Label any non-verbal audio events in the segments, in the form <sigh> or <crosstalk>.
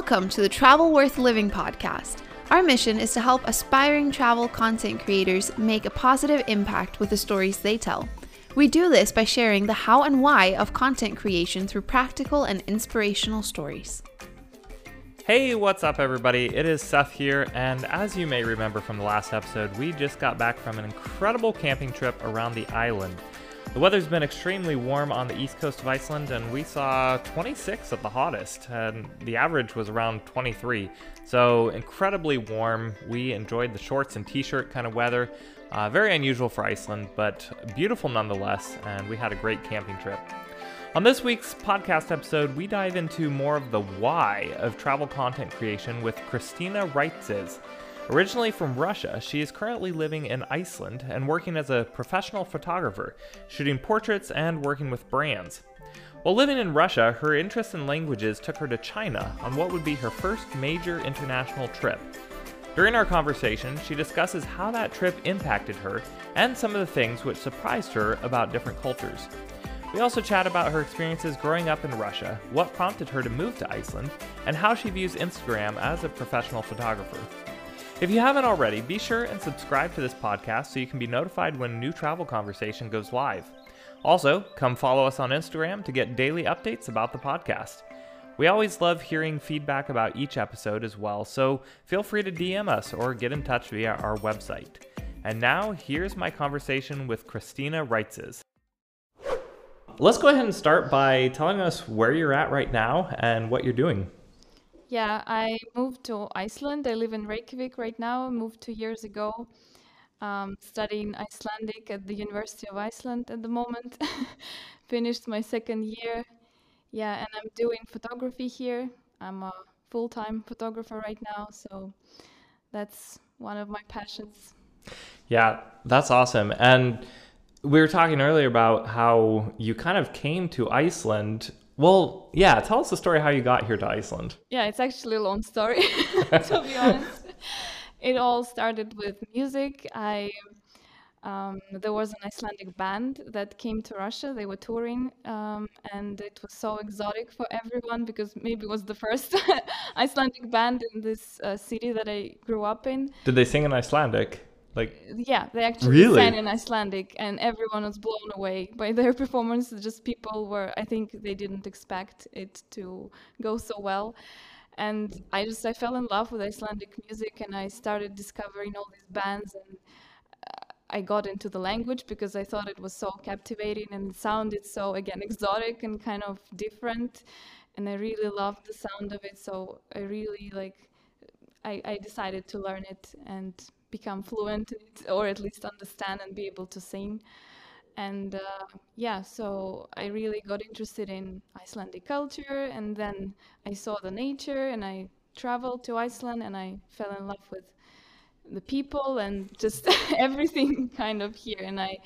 Welcome to the Travel Worth Living podcast. Our mission is to help aspiring travel content creators make a positive impact with the stories they tell. We do this by sharing the how and why of content creation through practical and inspirational stories. Hey, what's up, everybody? It is Seth here, and as you may remember from the last episode, we just got back from an incredible camping trip around the island. The weather's been extremely warm on the east coast of Iceland, and we saw 26 at the hottest, and the average was around 23. So, incredibly warm. We enjoyed the shorts and t shirt kind of weather. Uh, very unusual for Iceland, but beautiful nonetheless, and we had a great camping trip. On this week's podcast episode, we dive into more of the why of travel content creation with Christina Reitzes. Originally from Russia, she is currently living in Iceland and working as a professional photographer, shooting portraits and working with brands. While living in Russia, her interest in languages took her to China on what would be her first major international trip. During our conversation, she discusses how that trip impacted her and some of the things which surprised her about different cultures. We also chat about her experiences growing up in Russia, what prompted her to move to Iceland, and how she views Instagram as a professional photographer. If you haven't already, be sure and subscribe to this podcast so you can be notified when new travel conversation goes live. Also, come follow us on Instagram to get daily updates about the podcast. We always love hearing feedback about each episode as well, so feel free to DM us or get in touch via our website. And now, here's my conversation with Christina Reitzes. Let's go ahead and start by telling us where you're at right now and what you're doing. Yeah, I moved to Iceland. I live in Reykjavik right now. Moved two years ago, um, studying Icelandic at the University of Iceland at the moment. <laughs> Finished my second year. Yeah, and I'm doing photography here. I'm a full time photographer right now. So that's one of my passions. Yeah, that's awesome. And we were talking earlier about how you kind of came to Iceland well, yeah, tell us the story how you got here to Iceland. Yeah, it's actually a long story, <laughs> <laughs> to be honest. It all started with music. I um, there was an Icelandic band that came to Russia. They were touring, um, and it was so exotic for everyone because maybe it was the first <laughs> Icelandic band in this uh, city that I grew up in. Did they sing in Icelandic? Like yeah, they actually really? sang in Icelandic, and everyone was blown away by <laughs> their performance. Just people were, I think, they didn't expect it to go so well, and I just I fell in love with Icelandic music, and I started discovering all these bands, and uh, I got into the language because I thought it was so captivating and it sounded so again exotic and kind of different, and I really loved the sound of it. So I really like, I, I decided to learn it and become fluent in it or at least understand and be able to sing. And uh, yeah so i really got interested in icelandic culture and then i saw the nature and i traveled to iceland and i fell in love with the people and just <laughs> everything kind of here. And i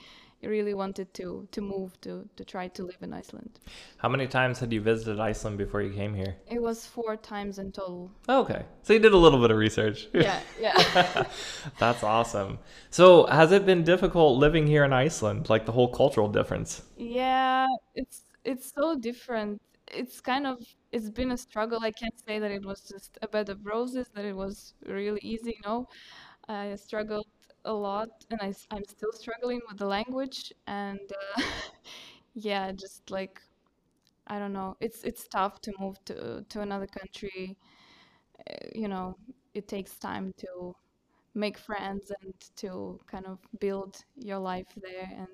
really wanted to to move to to try to live in Iceland. How many times had you visited Iceland before you came here? It was four times in total. Oh, okay, so you did a little bit of research. <laughs> Yeah, yeah. <laughs> That's awesome. So, has it been difficult living here in Iceland, like the whole cultural difference? Yeah, it's it's so different. It's kind of it's been a struggle. I can't say that it was just a bed of roses, that it was really easy. You know, I struggled a lot and I, am still struggling with the language and uh, <laughs> yeah just like i don't know it's it's tough to move to to another country uh, you know it takes time to make friends and to kind of build your life there and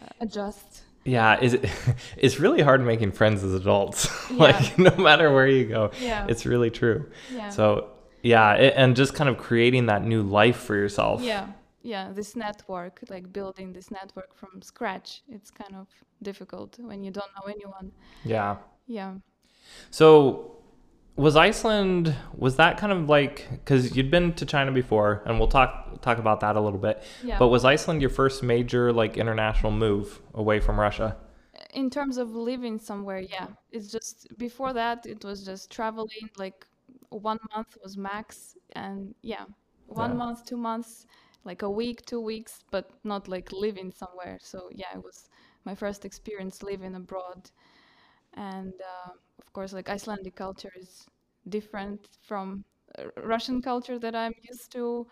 uh, adjust yeah is it, <laughs> it's really hard making friends as adults <laughs> yeah. like no matter where you go yeah. it's really true yeah. so yeah it, and just kind of creating that new life for yourself yeah yeah this network like building this network from scratch it's kind of difficult when you don't know anyone. Yeah. Yeah. So was iceland was that kind of like because you'd been to china before and we'll talk talk about that a little bit yeah. but was iceland your first major like international move away from russia? In terms of living somewhere yeah. It's just before that it was just traveling like one month was max and yeah one yeah. month two months like a week, two weeks, but not like living somewhere. So yeah, it was my first experience living abroad, and uh, of course, like Icelandic culture is different from Russian culture that I'm used to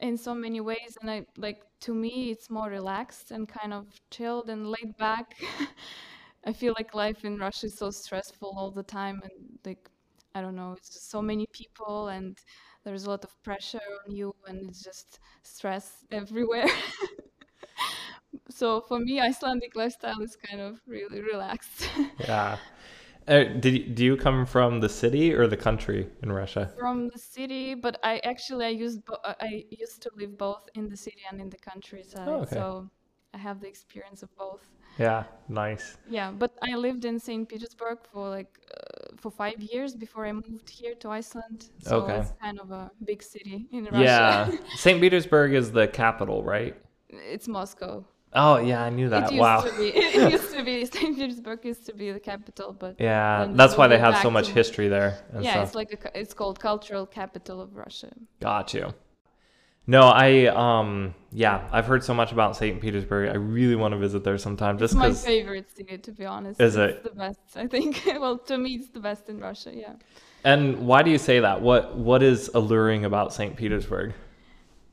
in so many ways and I like to me it's more relaxed and kind of chilled and laid back. <laughs> I feel like life in Russia is so stressful all the time and like I don't know, it's just so many people and there's a lot of pressure on you and it's just stress <laughs> everywhere. so for me Icelandic lifestyle is kind of really relaxed. <laughs> yeah. Uh, did you, do you come from the city or the country in Russia? From the city, but I actually I used uh, I used to live both in the city and in the countryside, oh, okay. so I have the experience of both. Yeah, nice. Yeah, but I lived in St. Petersburg for like uh, for five years before I moved here to Iceland. So okay. it's kind of a big city in Russia. <laughs> Yeah, St. Petersburg is the capital, right? It's Moscow. Oh yeah, I knew that. It wow. To be, <laughs> it used to be St. Petersburg used to be the capital, but yeah, that's why they have so much history there. yeah, stuff. it's like a, it's called cultural capital of Russia. Got you. No, I um yeah, I've heard so much about St. Petersburg. I really want to visit there sometime. Just it's my favorite city, to be honest. Is it's it the best? I think. <laughs> well, to me, it's the best in Russia. Yeah. And why do you say that? What what is alluring about St. Petersburg?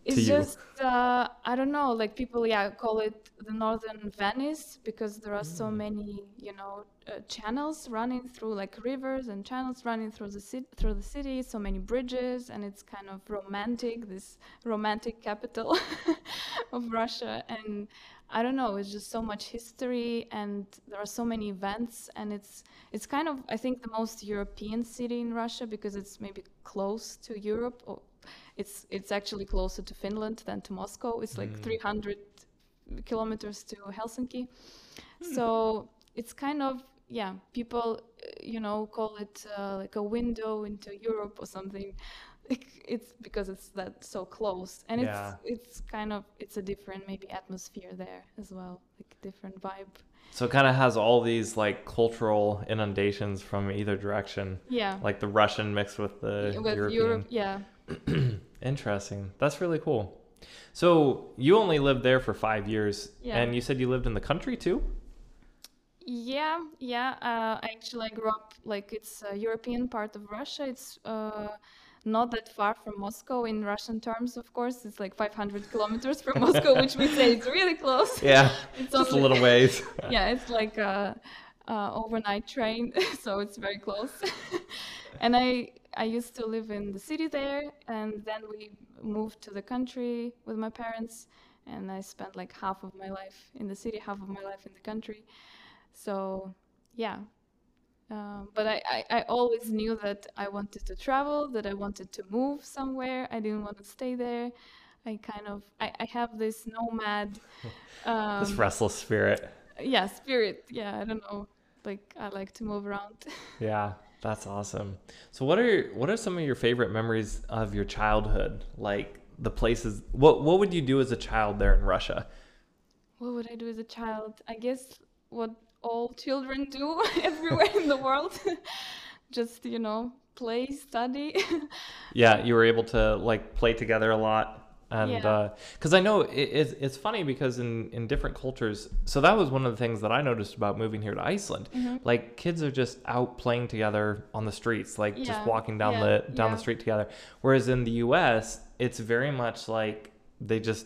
It's just uh, I don't know, like people yeah call it the northern Venice because there are so mm. many you know uh, channels running through like rivers and channels running through the city through the city, so many bridges, and it's kind of romantic, this romantic capital <laughs> of Russia, and I don't know, it's just so much history, and there are so many events, and it's it's kind of I think the most European city in Russia because it's maybe close to Europe or it's it's actually closer to Finland than to Moscow. It's like mm. 300 kilometers to Helsinki. Mm. So it's kind of yeah. People uh, you know call it uh, like a window into Europe or something. <laughs> it's because it's that so close, and yeah. it's it's kind of it's a different maybe atmosphere there as well, like different vibe. So it kind of has all these like cultural inundations from either direction. Yeah. Like the Russian mixed with the with European. Europe, yeah. <clears throat> Interesting. That's really cool. So you only lived there for five years, yeah. and you said you lived in the country too. Yeah, yeah. Uh, actually, I grew up like it's a European part of Russia. It's uh, not that far from Moscow in Russian terms, of course. It's like 500 kilometers from Moscow, <laughs> which we say it's really close. Yeah, <laughs> it's just only, a little ways. <laughs> yeah, it's like a, a overnight train, so it's very close. and I I used to live in the city there, and then we moved to the country with my parents, and I spent like half of my life in the city, half of my life in the country. So, yeah. Uh, but I, I, I, always knew that I wanted to travel, that I wanted to move somewhere. I didn't want to stay there. I kind of I, I have this nomad, <laughs> um, this restless spirit. Yeah, spirit. Yeah, I don't know. Like I like to move around. <laughs> yeah. That's awesome. So what are what are some of your favorite memories of your childhood? Like the places what what would you do as a child there in Russia? What would I do as a child? I guess what all children do <laughs> everywhere in the world. <laughs> Just, you know, play, study. <laughs> yeah, you were able to like play together a lot and because yeah. uh, I know it, it's, it's funny because in in different cultures, so that was one of the things that I noticed about moving here to Iceland. Mm-hmm. Like kids are just out playing together on the streets, like yeah. just walking down yeah. the down the street together. Whereas in the U.S., it's very much like they just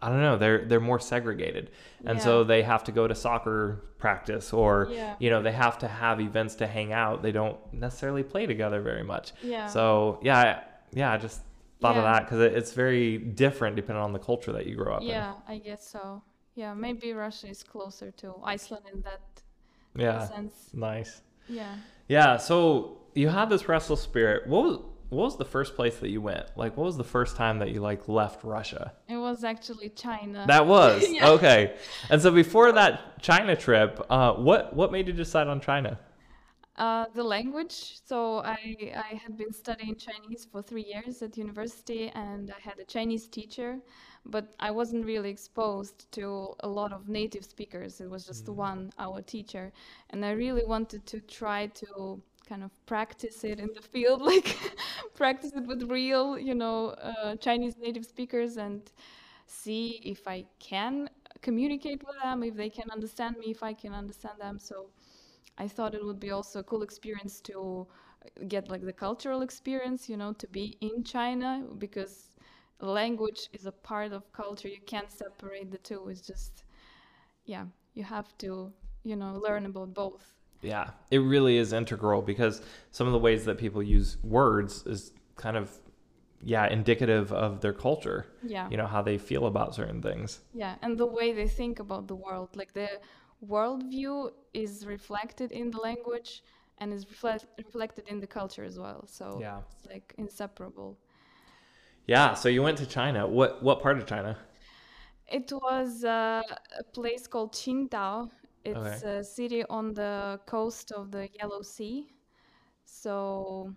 I don't know. They're they're more segregated, and yeah. so they have to go to soccer practice, or yeah. you know, they have to have events to hang out. They don't necessarily play together very much. Yeah. So yeah, yeah, I just thought yeah. of that because it's very different depending on the culture that you grow up yeah, in. Yeah, I guess so. Yeah, maybe Russia is closer to Iceland in that yeah sense. Nice. Yeah. Yeah. So you had this restless spirit. What was what was the first place that you went? Like, what was the first time that you like left Russia? It was actually China. That was <laughs> yeah. okay. And so before that China trip, uh, what what made you decide on China? Uh, the language. So I, I had been studying Chinese for three years at university, and I had a Chinese teacher, but I wasn't really exposed to a lot of native speakers. It was just mm. one our teacher, and I really wanted to try to kind of practice it in the field, <laughs> like practice it with real, you know, uh, Chinese native speakers, and see if I can communicate with them, if they can understand me, if I can understand them. So I thought it would be also a cool experience to uh, get like the cultural experience, you know, to be in China because language is a part of culture. You can't separate the two. It's just, yeah, you have to, you know, learn about both. Yeah, it really is integral because some of the ways that people use words is kind of yeah indicative of their culture yeah you know how they feel about certain things yeah and the way they think about the world like the worldview is reflected in the language and is reflect, reflected in the culture as well. So yeah. it's like inseparable. Yeah so you went to china. What what part of china? It was uh, a place called qingdao. It's okay. a city on the coast of the yellow sea. So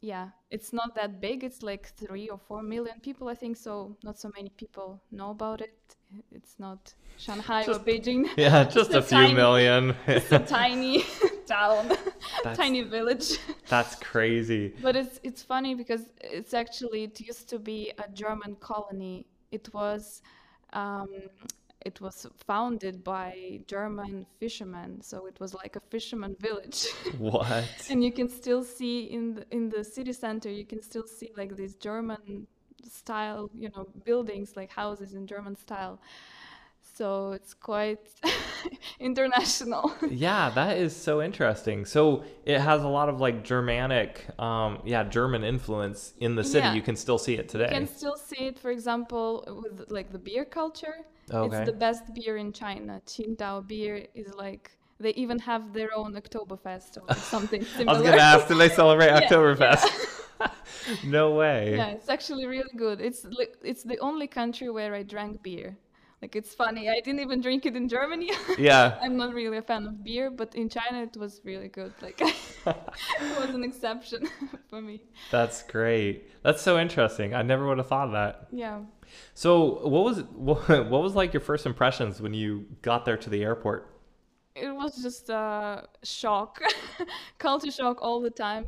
yeah. It's not that big. It's like three or four million people i think so not so many people know about it. It's not shanghai just, or beijing. <laughs> yeah just a, a, few tiny, million. <laughs> it's a tiny <laughs> town tiny village. that's crazy. But it's it's funny because it's actually it used to be a german colony. It was um, it was founded by German fishermen, so it was like a fisherman village. <laughs> What? and you can still see in the, in the city center, you can still see like these German style, you know, buildings like houses in German style. So it's quite <laughs> international. <laughs> yeah, that is so interesting. So it has a lot of like Germanic, um, yeah, German influence in the city. Yeah. You can still see it today. You can still see it, for example, with like the beer culture Okay. It's the best beer in China. Qingdao beer is like they even have their own Oktoberfest or <laughs> something similar. I was gonna ask, do they celebrate <laughs> yeah, Oktoberfest? Yeah. <laughs> no way. Yeah, it's actually really good. It's it's the only country where I drank beer. Like it's funny. I didn't even drink it in Germany. Yeah. I'm not really a fan of beer, but in China it was really good. Like it was an exception for me. That's great. That's so interesting. I never would have thought of that. Yeah. So, what was what <laughs> what was like your first impressions when you got there to the airport? It was just a shock, <laughs> culture shock all the time.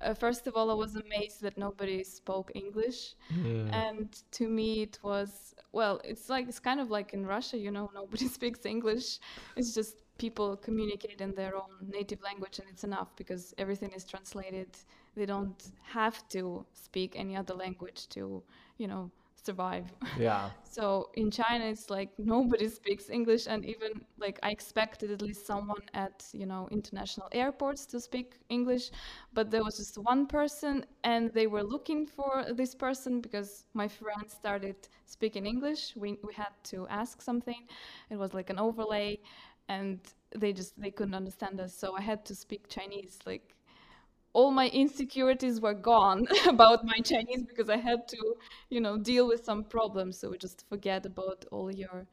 Uh, first of all, I was amazed that nobody spoke English, mm. and to me, it was well. It's like it's kind of like in Russia, you know, <laughs> nobody speaks English. It's just people communicate in their own native language, and it's enough because everything is translated. They don't have to speak any other language to, you know, survive. Yeah. <laughs> so in China, it's like nobody speaks English, and even like I expected at least someone at you know international airports to speak English, but there was just one person, and they were looking for this person because my friend started speaking English. We we had to ask something. It was like an overlay, and they just they couldn't understand us, so I had to speak Chinese like all my insecurities were gone <laughs> about my Chinese because I had to, you know, deal with some problems. So we just forget about all your,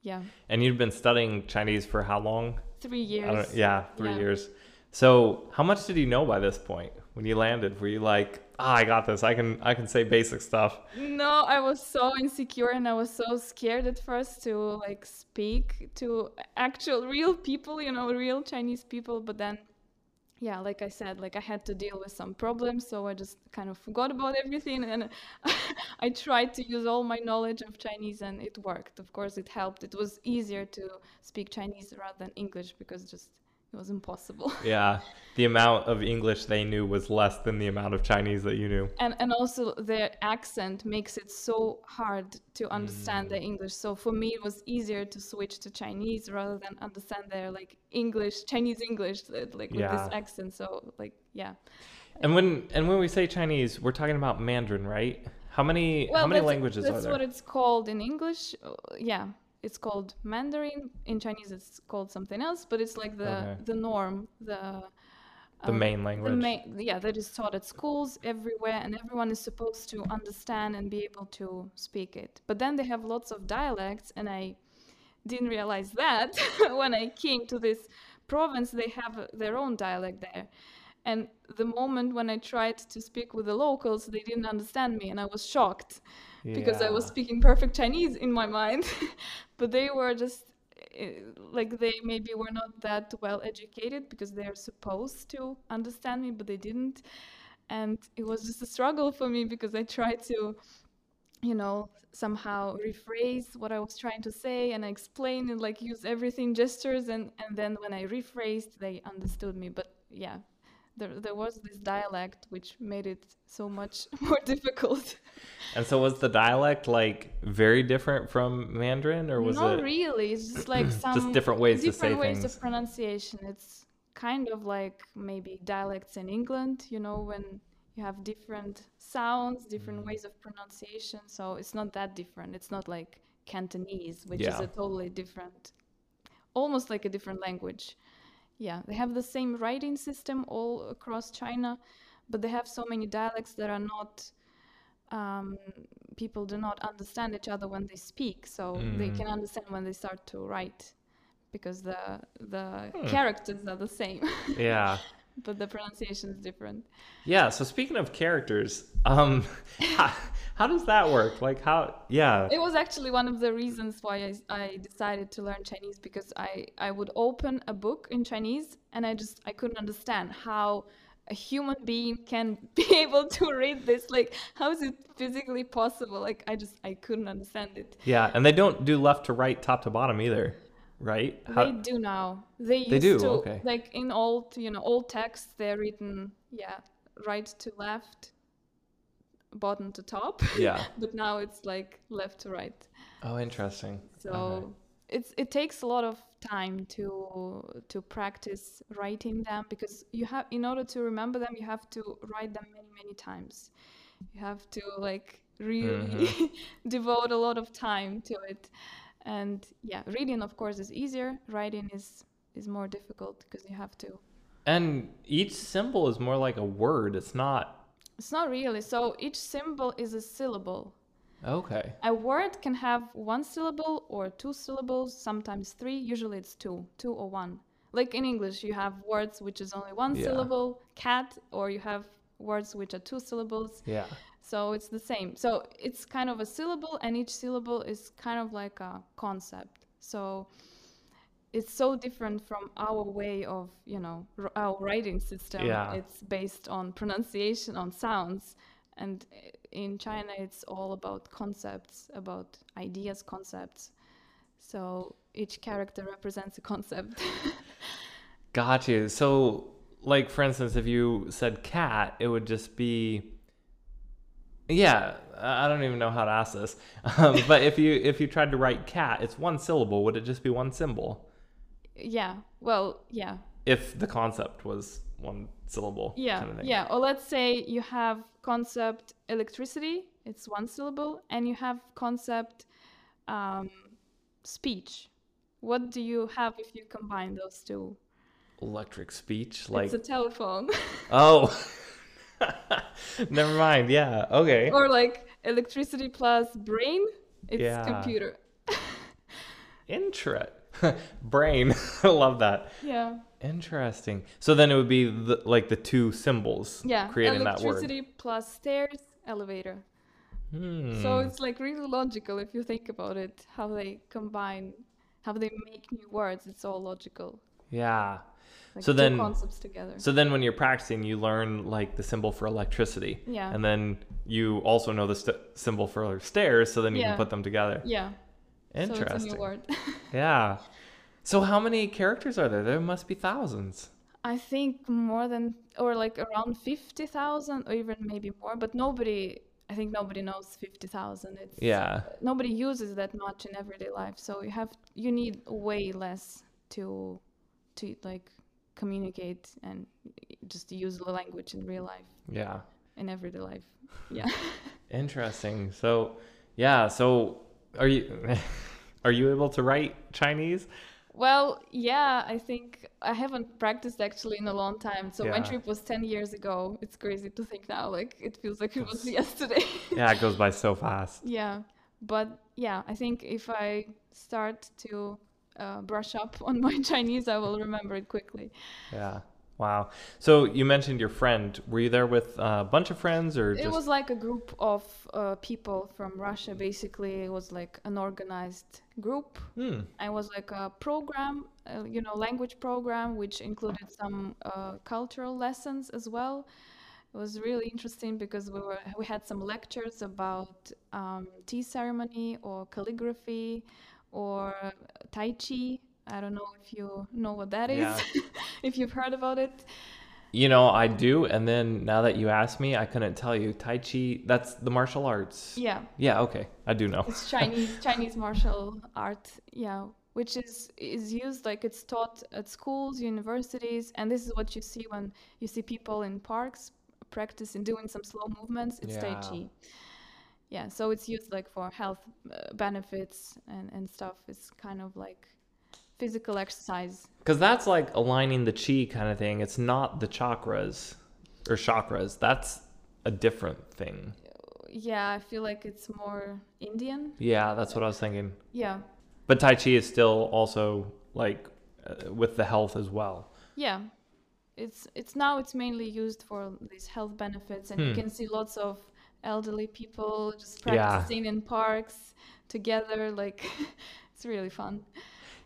yeah. And you've been studying Chinese for how long? Three years. Yeah, three yeah. years. So how much did you know by this point when you landed? Were you like, ah, I got this. I can I can say basic stuff. No, I was so insecure and I was so scared at first to like speak to actual real people, you know, real Chinese people. But then yeah, like I said, like I had to deal with some problems, so I just kind of forgot about everything, and <laughs> I tried to use all my knowledge of Chinese, and it worked. Of course, it helped. It was easier to speak Chinese rather than English because just it was impossible. <laughs> yeah, the amount of English they knew was less than the amount of Chinese that you knew. And and also their accent makes it so hard to understand mm. the English. So for me, it was easier to switch to Chinese rather than understand their like English, Chinese English, like with yeah. this accent. So like yeah. And when and when we say Chinese, we're talking about Mandarin, right? How many well, how many languages are there? That's what it's called in English. Uh, yeah, it's called Mandarin. In Chinese, it's called something else, but it's like the okay. the norm, the the um, main language. The main, yeah, that is taught at schools everywhere, and everyone is supposed to understand and be able to speak it. But then they have lots of dialects, and I didn't realize that <laughs> when I came to this province, they have their own dialect there. And the moment when I tried to speak with the locals, they didn't understand me, and I was shocked yeah. because I was speaking perfect Chinese in my mind. <laughs> but they were just eh, like they maybe were not that well educated because they're supposed to understand me, but they didn't. And it was just a struggle for me because I tried to, you know, somehow rephrase what I was trying to say and I explain and like use everything gestures and and then when I rephrased they understood me. But yeah, there there was this dialect which made it so much <laughs> more difficult. And so was the dialect like very different from Mandarin, or was Not it Not really. It's just like <clears throat> some just different ways to say ways things? of pronunciation. It's kind of like maybe dialects in England. You know when you have different sounds, different Mm. ways of pronunciation. So it's not that different. It's not like Cantonese, which is a totally different, almost like a different language. Yeah, they have the same writing system all across China, but they have so many dialects that are not. Um, people do not understand each other when they speak, so they Mm. can understand when they start to write, because the the Hmm. characters are the same, <laughs> yeah. <laughs> but the pronunciation is different. Yeah, so speaking of characters, um <laughs> how, how does that work? Like how yeah. It was actually one of the reasons why I, I decided to learn Chinese because I, I would open a book in Chinese and I just I couldn't understand how a human being can <laughs> be able to read this like how is it physically possible like I just I couldn't understand it Yeah, and they don't do left to right, top to bottom either, right? How- they do now they used They do, to okay. like in old you know old texts they're written yeah right to left bottom to top yeah. <laughs> but now it's like left to right Oh, interesting. so Okay. it's it takes a lot of time to to practice writing them because you have in order to remember them you have to write them many many times you have to like really mm-hmm. <laughs> devote a lot of time to it and yeah reading of course is easier writing is is more difficult because you have to And each symbol is more like a word. It's not it's not really so each symbol is a syllable okay. A word can have one syllable or two syllables, sometimes three. Usually it's two, two or one. Like in English, you have words which is only one Yeah. syllable, cat, or you have words which are two syllables. Yeah. So it's the same. So it's kind of a syllable, and each syllable is kind of like a concept. So it's so different from our way of, you know, r- our writing system. Yeah. It's based on pronunciation, on sounds. And uh, in China, it's all about concepts, about ideas, concepts. So each character represents a concept. <laughs> Got you. So, like for instance, if you said cat, it would just be. Yeah, I don't even know how to ask this. <laughs> Um, but if you if you tried to write cat, it's one syllable. Would it just be one symbol? yeah. Well, yeah. If the concept was one syllable. Yeah, kind of yeah. Or let's say you have concept electricity, it's one syllable, and you have concept um, speech. What do you have if you combine those two? Electric speech, like it's a telephone, <laughs> oh. <laughs> Never mind. Yeah. Okay. or like electricity plus brain. It's Yeah. computer. <laughs> Interest. <laughs> Brain. I love that. Yeah, Interesting. So then it would be the, like the two symbols yeah. creating that word. electricity plus stairs, elevator. Hmm. So it's like really logical if you think about it. How they combine, how they make new words. It's all logical. yeah. Like So then- concepts together. So then when you're practicing, you learn like the symbol for electricity. Yeah. And then you also know the st- symbol for stairs, so then you Yeah. can put them together. Yeah. So Interesting. word. <laughs> yeah. So how many characters are there? There must be thousands. I think more than, or like around 50,000 or even maybe more, but nobody, I think nobody knows 50,000. It's Yeah. Nobody uses that much in everyday life. So you have, you need way less to, to like communicate and just use the language in real life, Yeah. in everyday life. <laughs> Yeah. Interesting. So, yeah. So, are you <laughs> are you able to write Chinese? Well, yeah, I think I haven't practiced actually in a long time. So my trip was 10 years ago. It's crazy to think now. Like it feels like it was yesterday. <laughs> Yeah, it goes by so fast. yeah. But yeah, I think if I start to uh, brush up on my <laughs> Chinese, I will remember it quickly. Yeah. Wow. So you mentioned your friend. Were you there with a bunch of friends or It was like a group of uh, people from Russia. Basically, it was like an organized group. Hmm. I was like a program, uh, you know, language program, which included some uh, cultural lessons as well. It was really interesting because we were we had some lectures about um, tea ceremony or calligraphy or tai chi. I don't know if you know what that is, Yeah. <laughs> if you've heard about it. You know, I do. And then now that you ask me, I couldn't tell you. Tai Chi, that's the martial arts. Yeah. Yeah, okay. I do know. It's <laughs> Chinese Chinese martial art. Yeah, which is is used like it's taught at schools, universities, and this is what you see when you see people in parks practicing doing some slow movements. It's Tai Chi. Yeah, so it's used like for health uh, benefits and and stuff. It's kind of like physical exercise. Because that's like aligning the chi kind of thing. It's not the chakras or chakras. That's a different thing. Yeah, I feel like it's more Indian. Yeah, that's what I was thinking. Yeah, But Tai Chi is still also like uh, with the health as well. yeah. It's it's now it's mainly used for these health benefits, and you Hmm. can see lots of elderly people just Yeah. practicing in parks together. Like <laughs> it's really fun.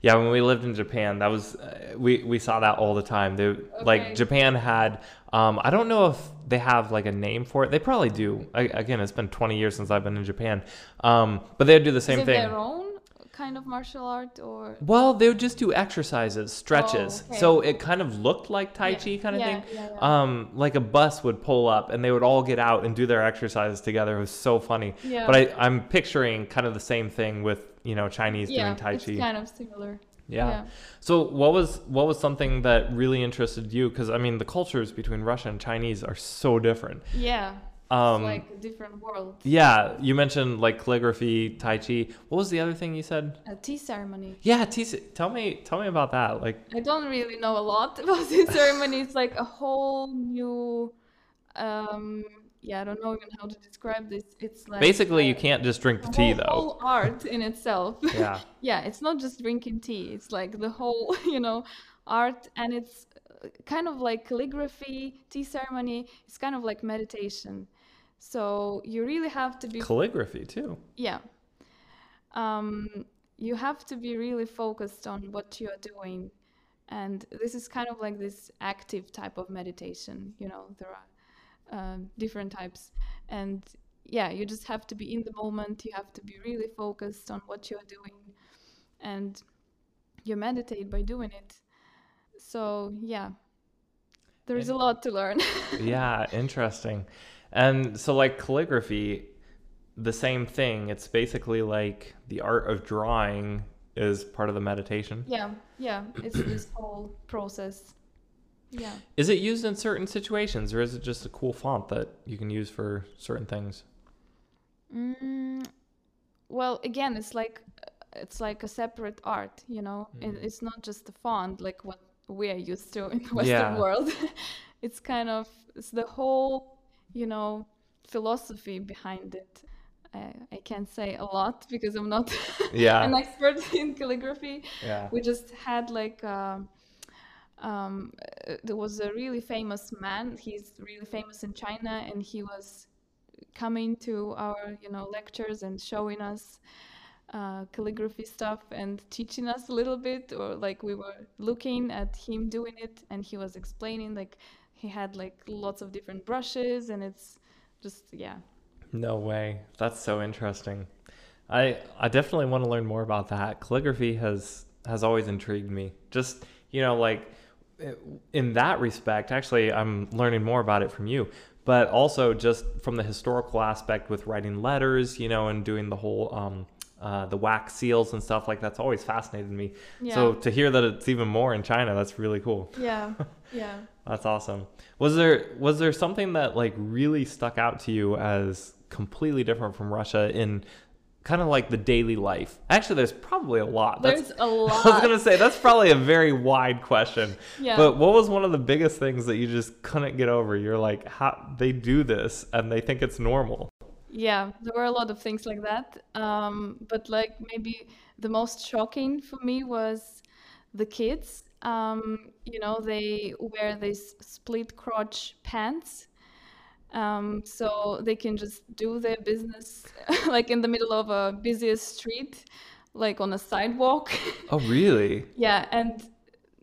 Yeah, when we lived in Japan, that was uh, we we saw that all the time. They Okay. like Japan had um I don't know if they have like a name for it. They probably do. I, again, it's been 20 years since I've been in Japan. Um but they'd do the same thing. Kind of martial art or? Well, they would just do exercises, stretches. Oh, okay. So it kind of looked like Tai Yeah, Chi kind of yeah, thing. yeah, yeah. Um, like a bus would pull up and they would all get out and do their exercises together. It was so funny. Yeah. But I, I'm picturing kind of the same thing with, you know, Chinese doing Tai it's Chi. kind of similar. yeah. yeah. So what was what was something that really interested you? Because I mean, the cultures between Russia and Chinese are so different. Yeah, Um, it's like a different world. yeah, you mentioned like calligraphy, Tai Chi. What was the other thing you said? A tea ceremony. Yeah, tea- tell me tell me about that. Like, I don't really know a lot <laughs> about this ceremony. It's like a whole new, um, yeah, I don't know even how to describe this. It's like basically, you uh, can't just drink the tea whole, though. whole art in itself. <laughs> Yeah. yeah, it's not just drinking tea. It's like the whole, <laughs> you know, art, and it's uh, kind of like calligraphy. Tea ceremony. It's kind of like meditation. So you really have to be Calligraphy too. yeah. Um, you have to be really focused on what you are doing. And this is kind of like this active type of meditation. You know, there are um, different types. And yeah, you just have to be in the moment. You have to be really focused on what you're doing. And you meditate by doing it. So yeah, there's a lot to learn. <laughs> yeah, interesting. And so, like calligraphy, the same thing. It's basically like the art of drawing is part of the meditation. yeah, yeah, it's this whole process. Yeah. Is it used in certain situations, or is it just a cool font that you can use for certain things? Mm, well, again, it's like it's like a separate art, you know. It, it's not just a font like what we are used to in the <laughs> Western Yeah. world. <laughs> it's kind of it's the whole, you know, philosophy behind it. I, I can't say a lot because I'm not <laughs> Yeah. an expert <laughs> in calligraphy. Yeah. We just had like um, um, uh, there was a really famous man. He's really famous in China, and he was coming to our you know lectures and showing us uh, calligraphy stuff and teaching us a little bit, or like we were looking at him doing it, and he was explaining like he had like lots of different brushes, and it's just yeah No way. That's so interesting. I I definitely want to learn more about that. Calligraphy has has always intrigued me. Just, you know, like eh, in that respect, actually I'm learning more about it from you, but also just from the historical aspect with writing letters, you know, and doing the whole um uh, the wax seals and stuff like that's always fascinated me. So to hear that it's even more in China, that's really cool. yeah <laughs> yeah. That's awesome. Was there was there something that like really stuck out to you as completely different from Russia in kind of like the daily life? Actually, there's probably a lot. That's, There's <laughs> I was gonna say that's probably a very wide question. Yeah. But what was one of the biggest things that you just couldn't get over? You're like, how they do this and they think it's normal. Yeah, there were a lot of things like that. Um, but like maybe the most shocking for me was the kids. Um, you know, they wear these split crotch pants. Um, so they can just do their business <laughs> like in the middle of a busiest street, like on a sidewalk. <laughs> Oh, really? Yeah, and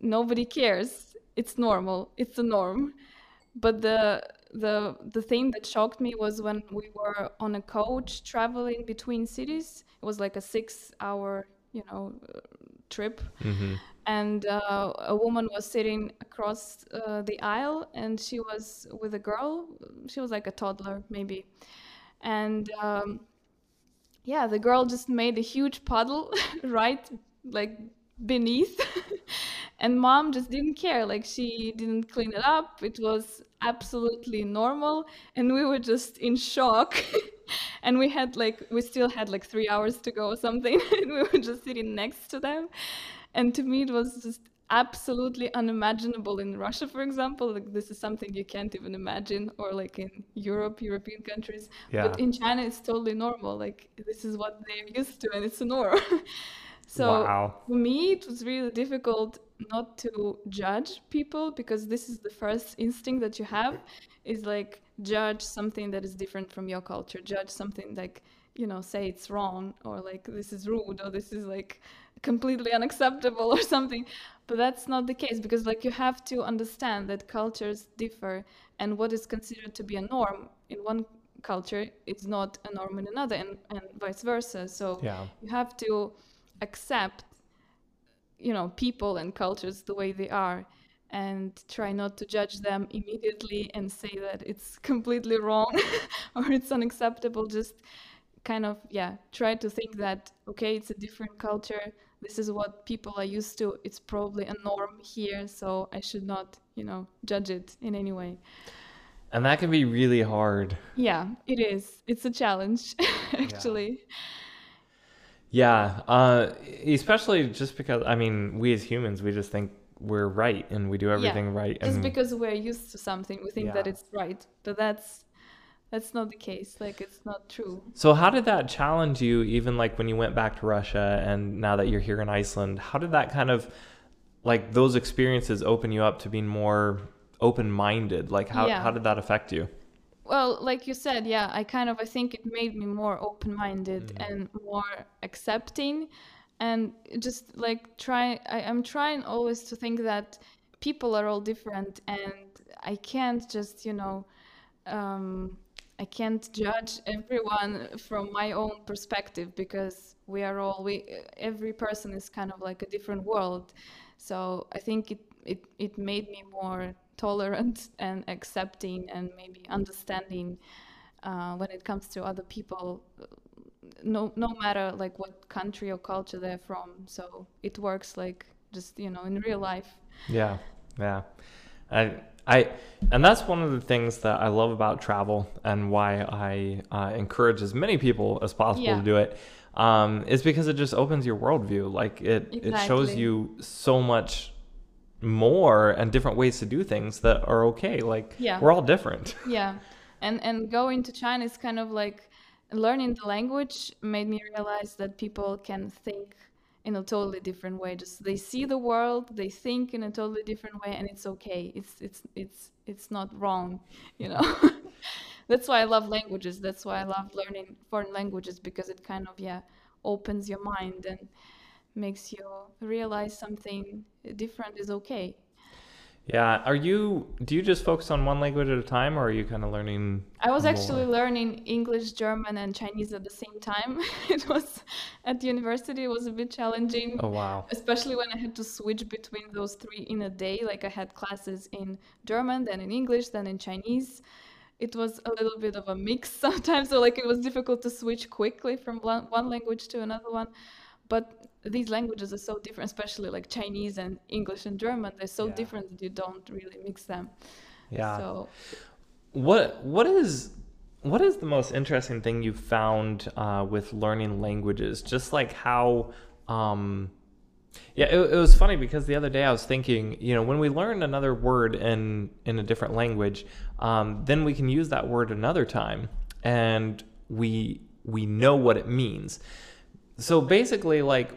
nobody cares. It's normal. It's the norm. But the the the thing that shocked me was when we were on a coach traveling between cities. It was like a six-hour, you know, uh, trip. Mm-hmm. And uh, a woman was sitting across uh, the aisle, and she was with a girl. She was like a toddler, maybe. And um, yeah, the girl just made a huge puddle <laughs> right like beneath. <laughs> and mom just didn't care. Like she didn't clean it up. It was absolutely normal. And we were just in shock. <laughs> and we had like, we still had like three hours to go or something. <laughs> and we were just sitting next to them. And to me, it was just absolutely unimaginable in Russia, for example. Like this is something you can't even imagine, or like in Europe, European countries. Yeah. But in China, it's totally normal. Like this is what they're used to, and it's a norm. <laughs> so wow. for me, it was really difficult not to judge people because this is the first instinct that you have is like judge something that is different from your culture, judge something like you know say it's wrong or like this is rude or this is like completely unacceptable or <laughs> something but that's not the case because like you have to understand that cultures differ and what is considered to be a norm in one culture is not a norm in another and, and vice versa so yeah. you have to accept you know people and cultures the way they are and try not to judge them immediately and say that it's <laughs> completely wrong <laughs> or it's unacceptable. Just kind of yeah try to think that okay it's a different culture. This is what people are used to. It's probably a norm here. So i should not you know judge it in any way. And that can be really hard. Yeah it is. It's a challenge <laughs> actually. yeah, yeah uh, especially just because i mean we as humans we just think we're right and we do everything yeah. right just because we're used to something we think yeah. that it's right but that's that's not the case like it's not true so how did that challenge you even like when you went back to russia and now that you're here in iceland how did that kind of like those experiences open you up to being more open-minded like how, yeah. how did that affect you well like you said yeah i kind of i think it made me more open-minded mm. and more accepting and just like try I, i'm trying always to think that people are all different and i can't just you know um, I can't judge everyone from my own perspective because we are all we every person is kind of like a different world. So I think it it, it made me more tolerant and accepting and maybe understanding uh, when it comes to other people no no matter like what country or culture they're from so it works like just you know in real life yeah yeah I I and that's one of the things that I love about travel and why I uh, encourage as many people as possible yeah. to do it um, is because it just opens your worldview. Like it exactly. it shows you so much more and different ways to do things that are okay. Like yeah. we're all different. <laughs> Yeah, and and going to China is kind of like learning the language made me realize that people can think in a totally different way just they see the world they think in a totally different way and it's okay it's it's it's it's not wrong you know <laughs> that's why i love languages that's why i love learning foreign languages because it kind of yeah opens your mind and makes you realize something different is okay yeah. Are you, do you just focus on one language at a time or are you kind of learning? I was more? actually learning English, German, and Chinese at the same time. <laughs> it was at the university, it was a bit challenging. Oh, wow. Especially when I had to switch between those three in a day. Like I had classes in German, then in English, then in Chinese. It was a little bit of a mix <laughs> sometimes. So, like, it was difficult to switch quickly from one language to another one. But these languages are so different, especially like Chinese and English and German. They're so yeah. different that you don't really mix them. Yeah. So, what what is what is the most interesting thing you've found uh, with learning languages? Just like how. Um, yeah, it, it, was funny because the other day I was thinking, you know, when we learn another word in in a different language, um, then we can use that word another time, and we we know what it means. So basically, like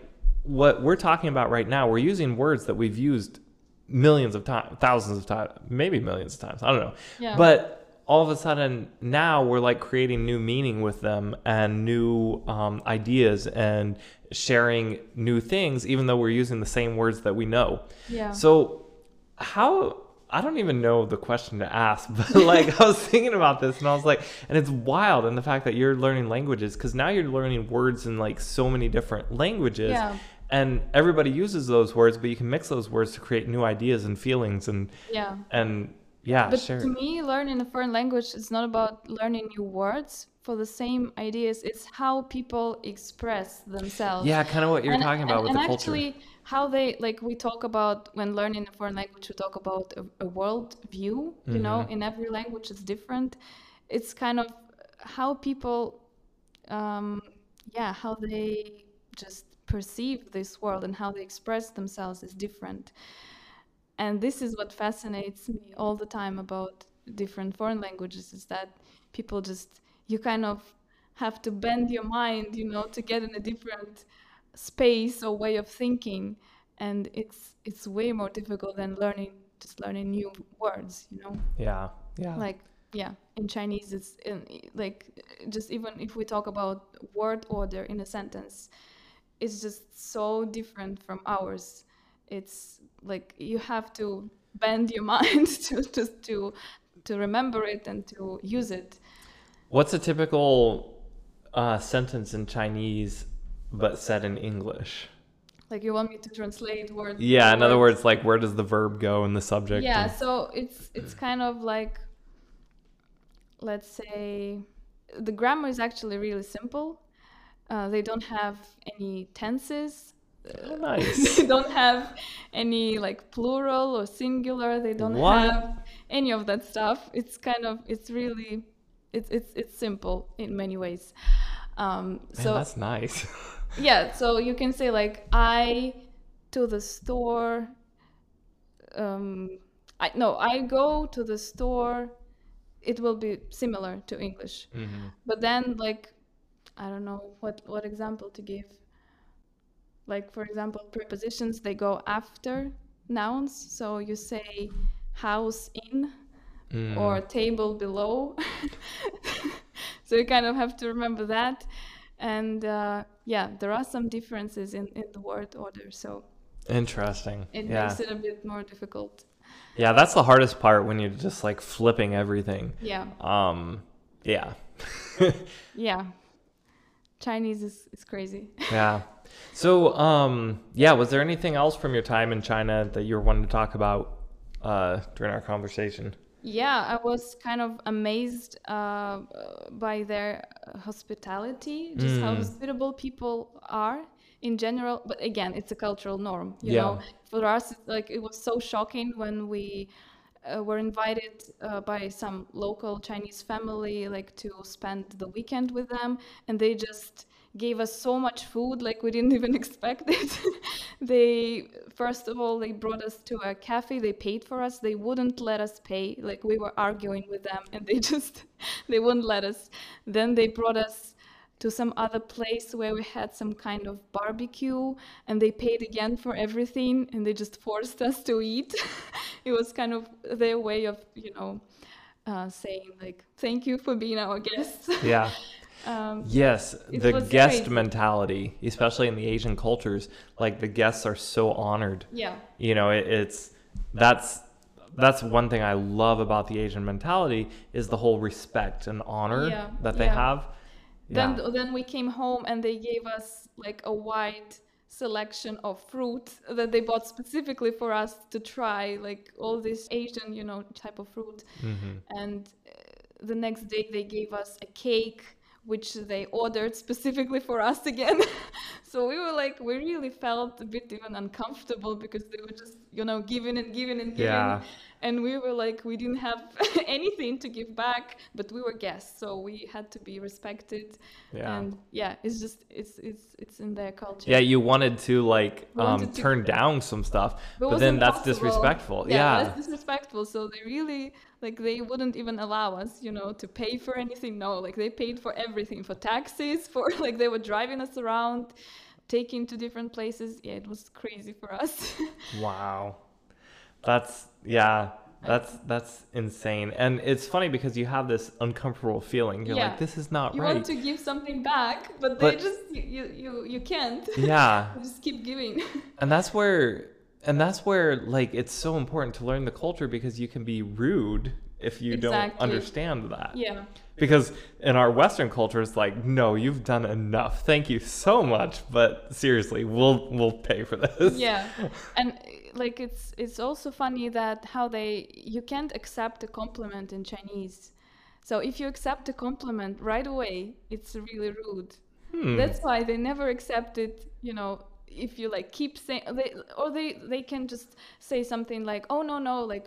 what we're talking about right now, we're using words that we've used millions of times, thousands of times, maybe millions of times. I don't know. Yeah. But all of a sudden now we're like creating new meaning with them and new um, ideas and sharing new things, even though we're using the same words that we know. Yeah. So how I don't even know the question to ask, <laughs> but like I was thinking about this and I was like, and it's wild and the fact that you're learning languages because now you're learning words in like so many different languages. Yeah. And everybody uses those words but you can mix those words to create new ideas and feelings and yeah. and yeah but sure. to me learning a foreign language is not about learning new words for the same ideas. It's how people express themselves. Yeah kind of what you're and, talking about and, with and the actually culture how they like we talk about when learning a foreign language we talk about a, a world view you know Mm-hmm. in every language it's different. It's kind of how people um yeah how they just perceive this world and how they express themselves is different. And this is what fascinates me all the time about different foreign languages is that people just you kind of have to bend your mind you know to get in a different space or way of thinking. And it's it's way more difficult than learning just learning new words you know? Yeah yeah. Like yeah in chinese it's in, like just even if we talk about word order in a sentence it's just so different from ours. It's like you have to bend your <laughs> mind to just to to remember it and to use it. What's a typical uh, sentence in chinese but said in english? Like you want me to translate word yeah in other words. like where does the verb go in the subject? Yeah and- so it's it's kind of like let's say the grammar is actually really simple uh, they don't have any tenses. Oh, nice. <laughs> they don't have any like plural or singular. They don't What? have any of that stuff. It's kind of it's really it's it's it's simple in many ways. Um Man, so that's nice. <laughs> Yeah so you can say like i to the store um i no i go to the store it will be similar to english. Mhm. but then like i don't know what what example to give like for example prepositions they go after nouns so you say house in Mm. or table below. <laughs> so you kind of have to remember that. And uh, yeah, there are some differences in, in the word order, so interesting it yeah makes it a bit more difficult. yeah that's the hardest part when you're just like flipping everything Yeah, um yeah <laughs> yeah. Chinese is, is crazy. <laughs> yeah so um yeah was there anything else from your time in china that you were wanting to talk about uh during our conversation Yeah, I was kind of amazed uh, by their hospitality, just how Mm. hospitable people are in general. But again, it's a cultural norm, you Yeah. know. For us, it's like it was so shocking when we uh, were invited uh, by some local Chinese family, like to spend the weekend with them, and they just gave us so much food like we didn't <laughs> even expect it. <laughs> They first of all they brought us to a cafe they paid for us they wouldn't let us pay like we were arguing with them and they <laughs> just they wouldn't let us. Then they brought us to some other place where we had some kind of barbecue and they paid again for everything and they just forced us to eat <laughs> it was kind of their way of you know uh, saying like thank you for being our guests yeah <laughs> um, Yes, the guest crazy. mentality, especially in the Asian cultures, like the guests are so honored. yeah You know, it, it's that's that's one thing I love about the Asian mentality is the whole respect and honor Yeah, that they yeah. have. Then Yeah. then we came home and they gave us like a wide selection of fruit that they bought specifically for us to try, like all this Asian, you know, type of fruit. Mhm. And uh, the next day they gave us a cake which they ordered specifically for us again. <laughs> so we were like we really felt a bit even uncomfortable because they were just, you know, giving and giving and giving Yeah. And we were like we didn't have <laughs> anything to give back but we were guests so we had to be respected Yeah. and yeah it's just it's it's it's in their culture Yeah, you wanted to like We um, to- turn down some stuff, but, was then that's disrespectful. yeah, Yeah. that's disrespectful so they really like they wouldn't even allow us you know to pay for anything no like they paid for everything for taxis <laughs> for like they were driving us around taking to different places yeah it was crazy for us <laughs> Wow. That's yeah. That's that's insane. And it's funny because you have this uncomfortable feeling. You're Yeah. like, this is not you right. You want to give something back but they just you you you, can't <laughs> yeah. You just keep giving <laughs> And that's where and that's where like it's so important to learn the culture because you can be rude if you don't understand that. yeah because in our Western culture, it's like, no, you've done enough. Thank you so much, but seriously, we'll we'll pay for this. Yeah, <laughs> and like it's it's also funny that how they you can't accept a compliment in Chinese. So if you accept a compliment right away, it's really rude. Hmm. That's why they never accept it. You know, if you like keep saying they or they they can just say something like, "Oh no no," like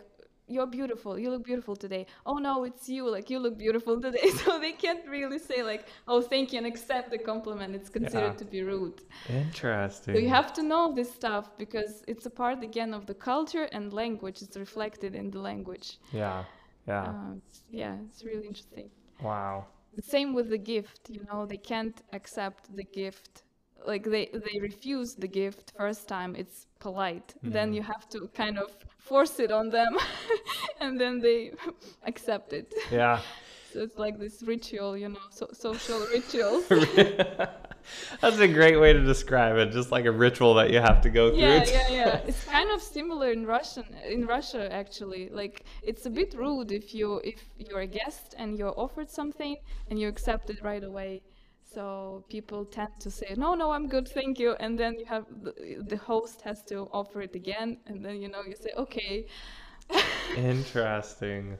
you're beautiful you look beautiful today. Oh no it's you like you look beautiful today. <laughs> So they can't really say like oh thank you and accept the compliment. It's considered yeah. to be rude. Interesting. So you have to know this stuff because it's a part again of the culture and language. It's reflected in the language. Yeah yeah. Uh, it's, yeah it's really interesting. Wow. The same with the gift you know they can't accept the gift like they they refuse the gift first time it's polite. Mm. then you have to kind of force it on them <laughs> and then they <laughs> accept it. Yeah. So it's like this ritual you know so, social ritual <laughs> that's a great way to describe it just like a ritual that you have to go through. Yeah yeah yeah. It's kind of similar in russian in russia actually. Like it's a bit rude if you if you're a guest and you're offered something and you accept it right away so people tend to say, no, no, I'm good, thank you. And then you have the, the host has to offer it again. And then, you know, you say, okay. <laughs> Interesting.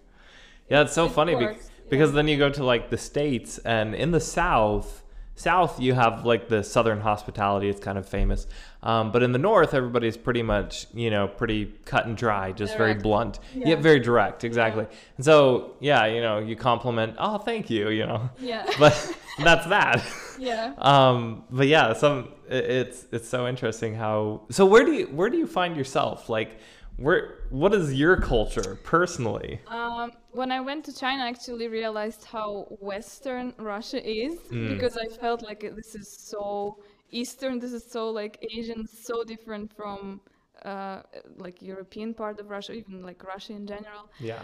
Yeah, it's so it funny works, be- yeah. because then you go to like the States and in the South, South, you have like the Southern hospitality. It's kind of famous. Um, but in the North, everybody's pretty much, you know, pretty cut and dry, just direct. very blunt. Yeah. yeah. very direct, exactly. Yeah. And so, yeah, you know, you compliment, oh, thank you, you know. Yeah. <laughs> But that's that. <laughs> Yeah. Um, but yeah, some it's it's so interesting how. So where do you where do you find yourself like? Where what is your culture personally? Um, when i went to china i actually realized how western russia is mm. because i felt like this is so eastern this is so like asian so different from uh, like european part of russia even like russia in general. Yeah.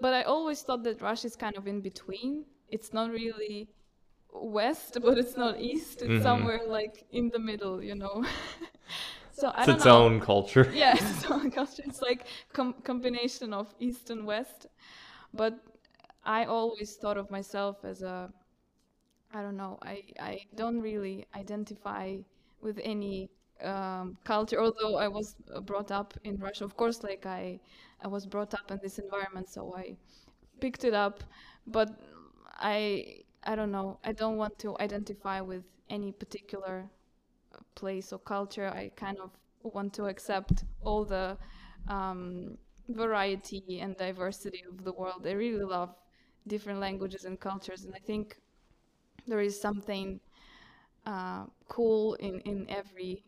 But i always thought that russia is kind of in between. It's not really west <laughs> but it's not east. It's mm-hmm. somewhere like in the middle you know <laughs> So it's its know. own culture. Yeah, <laughs> it's its own culture. It's like com- combination of East and West. But I always thought of myself as a, I don't know. I I don't really identify with any um, culture. Although I was brought up in Russia, of course, like I I was brought up in this environment, so I picked it up. But I I don't know. I don't want to identify with any particular place or culture. I kind of want to accept all the um, variety and diversity of the world. I really love different languages and cultures, and I think there is something uh, cool in in every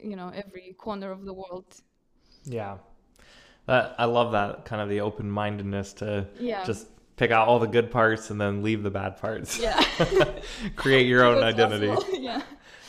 you know every corner of the world. Yeah, that I love that kind of the open mindedness to yeah. just pick out all the good parts and then leave the bad parts. Yeah, <laughs> create your <laughs> own identity. <laughs> yeah.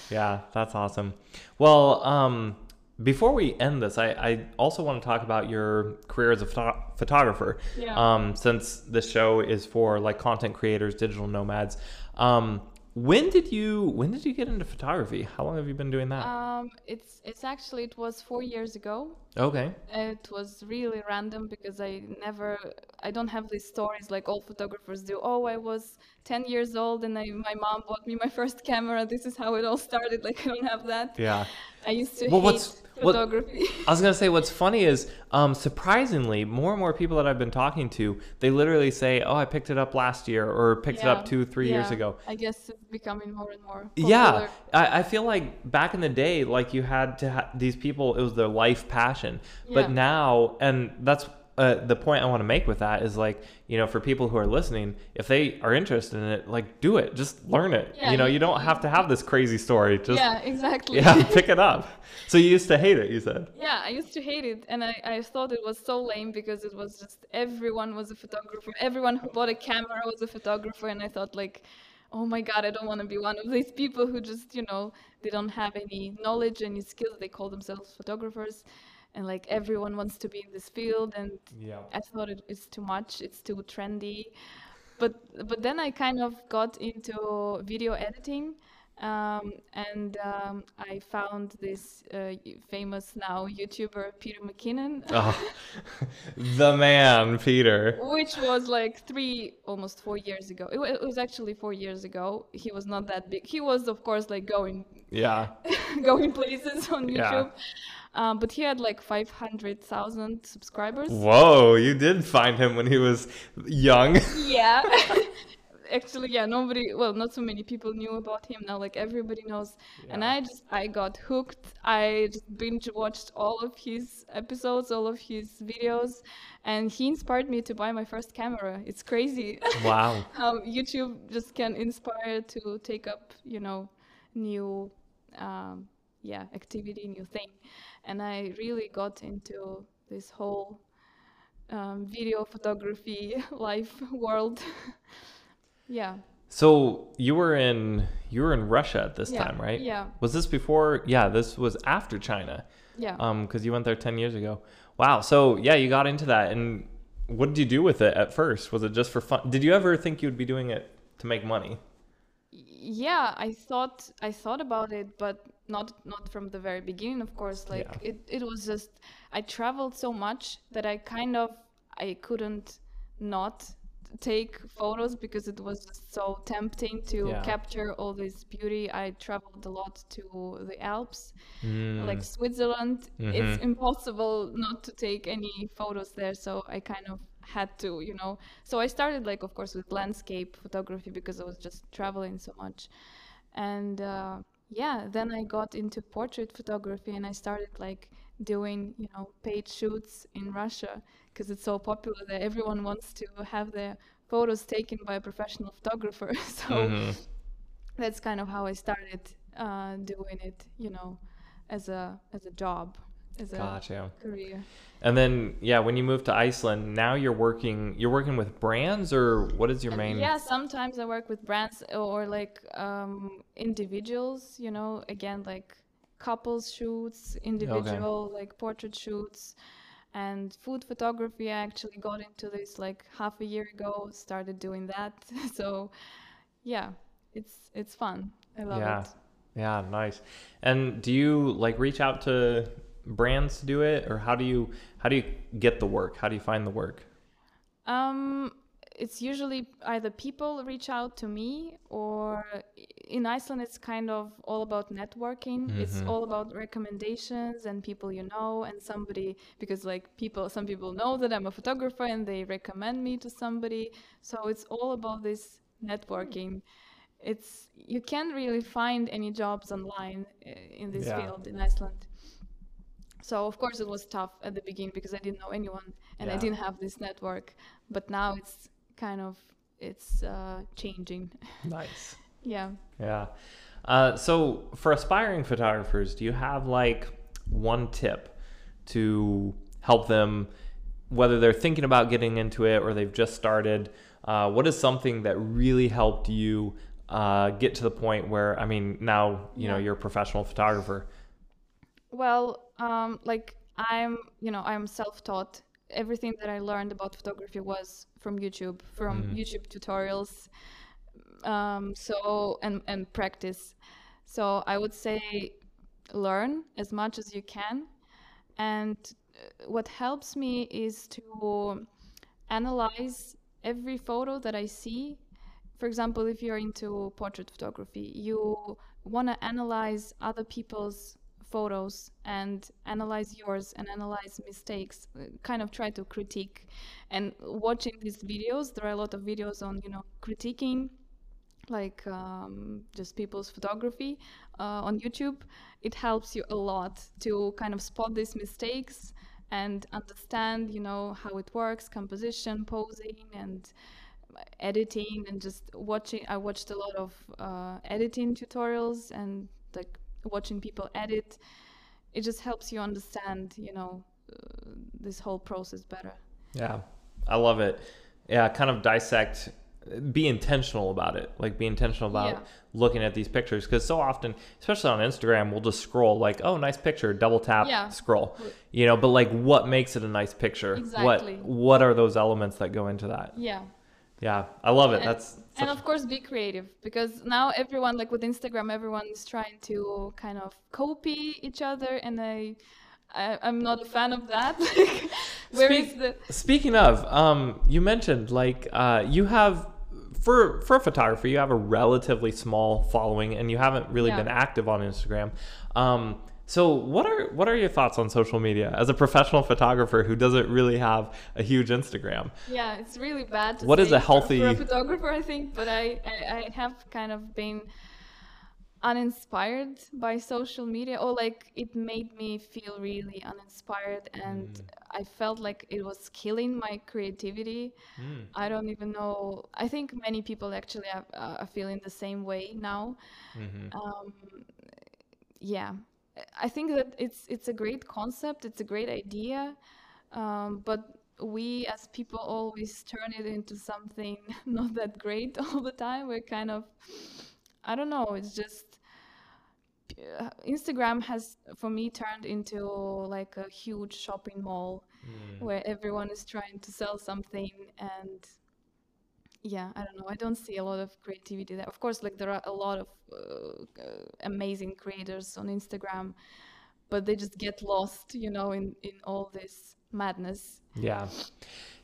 Yeah, that's awesome. Well, um, before we end this, I, I also want to talk about your career as a photo- photographer. Yeah. Um, since this show is for like content creators, digital nomads. Um, when did you when did you get into photography? How long have you been doing that? Um, it's it's actually it was four years ago. Okay. It was really random because I never I don't have these stories like all photographers do. Oh, I was 10 years old and I, my mom bought me my <laughs> first camera. This is how it all started. Like I don't have that. Yeah. I used to well, hate what's, photography. What, I was gonna say what's funny is um, surprisingly more and more people that I've been talking to they literally say oh I picked it up last year or picked yeah. it up two three yeah. years ago. I guess it's becoming more and more. Popular. Yeah, I, I, feel like back in the day like you had to ha- these people it was their life passion, yeah. but now and that's uh, the point I want to make with that is like, you know, for people who are listening, if they are interested in it, like, do it. Just learn it. Yeah, you know, you don't have to have this crazy story. Just yeah, exactly. Yeah, <laughs> pick it up. So you used to hate it, you said. Yeah, I used to hate it, and I, I thought it was so lame because it was just everyone was a photographer. Everyone who bought a camera was a photographer, and I thought like, oh my god, I don't want to be one of these people who just you know they don't have any knowledge, any skills. They call themselves photographers and like everyone wants to be in this field and yeah. i thought it, it's too much it's too trendy but but then i kind of got into video editing Um, and um, I found this uh, famous now YouTuber Peter McKinnon. oh, <laughs> the man, Peter. Which was like three, almost four years ago. It, it, was actually four years ago. He was not that big. He was, of course, like going, yeah, <laughs> going places on YouTube. Yeah. Um, but he had like 500,000 subscribers. Whoa, you did find him when he was young. <laughs> Yeah. <laughs> actually yeah nobody well not so many people knew about him now like everybody knows yeah. and i just i got hooked i just binge watched all of his episodes all of his videos and he inspired me to buy my first camera it's crazy <laughs> wow um, youtube just can inspire to take up you know new um, yeah activity new thing and i really got into this whole um, video photography <laughs> life <laughs> world <laughs> yeah. So you were in you were in Russia at this yeah. time, right? Yeah. Was this before? Yeah, this was after China. Yeah. Um, because you went there ten years ago. Wow. So yeah, you got into that, and what did you do with it at first? Was it just for fun? Did you ever think you'd be doing it to make money? Yeah, I thought I thought about it, but not not from the very beginning. Of course, like yeah. it it was just I traveled so much that I kind of I couldn't not take photos because it was so tempting to yeah. capture all this beauty. I traveled a lot to the Alps, mm. like Switzerland. Mm-hmm. It's impossible not to take any photos there, so I kind of had to, you know. So I started, like, of course, with landscape photography because I was just traveling so much, and uh, yeah, then I got into portrait photography and I started like doing, you know, paid shoots in Russia because it's so popular that everyone wants to have their photos taken by a professional photographer. <laughs> so mm-hmm. that's kind of how I started uh, doing it, you know, as a as a job, as gotcha. a career. And then yeah, when you moved to Iceland, now you're working you're working with brands or what is your main Yeah, sometimes I work with brands or like um, individuals, you know, again like couples shoots, individual okay. like portrait shoots and food photography i actually got into this like half a year ago started doing that <laughs> so yeah it's it's fun i love yeah. it yeah nice and do you like reach out to brands do it or how do you how do you get the work how do you find the work um it's usually either people reach out to me or in Iceland it's kind of all about networking. Mm-hmm. It's all about recommendations and people you know and somebody because like people some people know that I'm a photographer and they recommend me to somebody. So it's all about this networking. It's you can't really find any jobs online eh, in this yeah. field in Iceland. So of course it was tough at the beginning because I didn't know anyone and yeah. I didn't have this network. But now it's kind of it's uh, changing. Nice. <laughs> yeah. Yeah. Uh, so for aspiring photographers, do you have like one tip to help them, whether they're thinking about getting into it or they've just started? Uh, what is something that really helped you uh, get to the point where, I mean, now you yeah. know you're a professional photographer? Well, um, like I'm, you know, I'm self-taught everything that I learned about photography was from YouTube, from mm. YouTube tutorials. Um, so and and practice. So I would say learn as much as you can, and uh, what helps me is to analyze every photo that I see. For example, if you're into portrait photography, you want to analyze other people's photos and analyze yours and analyze mistakes uh, kind of try to critique. And watching these videos there are a lot of videos on you know critiquing like um, just people's photography uh, on youtube. It helps you a lot to kind of spot these mistakes and understand you know how it works composition posing and editing and just watching i watched a lot of uh, editing tutorials and like watching people edit it just helps you understand you know uh, this whole process better. Yeah i love it. Yeah kind of dissect be intentional about it. Like be intentional about yeah. looking at these pictures because so often especially on instagram we'll just scroll like oh nice picture double tap yeah. scroll. You know but like what makes it a nice picture? Exactly. what what are those elements that go into that? Yeah Yeah, I love it. That's and of course be creative because now everyone like with Instagram, everyone is trying to kind of copy each other, and I. I, am not a fan of that. <laughs> Where Speak, is the? Speaking of, um, you mentioned like uh, you have for for photography, you have a relatively small following, and you haven't really yeah. been active on Instagram. Um, so what are what are your thoughts on social media as a professional photographer who doesn't really have a huge Instagram? Yeah, it's really bad. what is a healthy for, a photographer? I think, but I, I I have kind of been uninspired by social media or like it made me feel really uninspired and mm. i felt like it was killing my creativity mm. i don't even know i think many people actually are, uh, are feeling the same way now mm-hmm. um, yeah I think that it's it's a great concept. It's a great idea, um, but we as people always turn it into something <laughs> not that great <laughs> all the time. We're kind of, I don't know. It's just uh, Instagram has for me turned into like a huge shopping mall mm. where everyone is trying to sell something and yeah i don't know. I don't see a lot of creativity there. Of course like there are a lot of uh, uh, amazing creators on instagram but they just get lost you know in in all this madness. Yeah.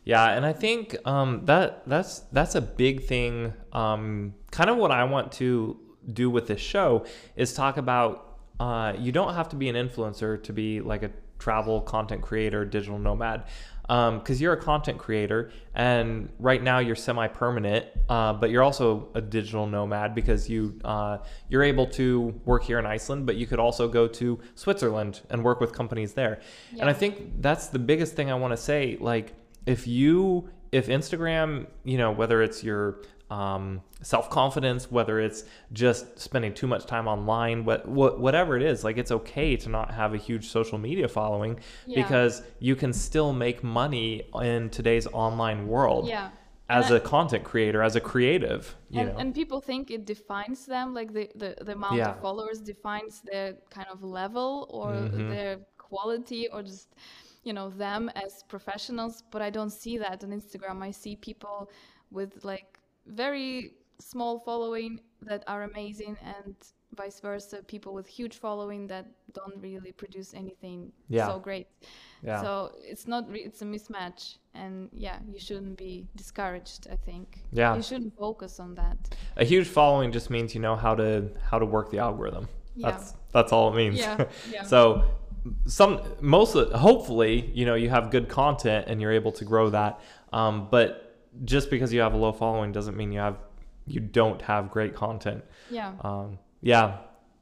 Yeah and i think um, that that's that's a big thing um, kind of what i want to do with this show is talk about uh, you don't have to be an influencer to be like a travel content creator digital nomad because um, you're a content creator and right now you're semi-permanent uh, but you're also a digital nomad because you uh, you're able to work here in iceland but you could also go to switzerland and work with companies there yeah. and i think that's the biggest thing i want to say like if you if instagram you know whether it's your um, self confidence, whether it's just spending too much time online, what, what, whatever it is, like it's okay to not have a huge social media following yeah. because you can still make money in today's online world. Yeah. As and a content creator, as a creative, you and, know. and people think it defines them, like the, the, the amount yeah. of followers defines their kind of level or mm-hmm. their quality or just you know them as professionals but i don't see that on instagram i see people with like very small following that are amazing and vice versa people with huge following that don't really produce anything yeah. so great yeah. so it's not re- it's a mismatch and yeah you shouldn't be discouraged i think yeah you shouldn't focus on that a huge following just means you know how to how to work the algorithm yeah. that's that's all it means yeah. <laughs> yeah. so some most hopefully you know you have good content and you're able to grow that um, but just because you have a low following doesn't mean you have you don't have great content. Yeah. Um, yeah.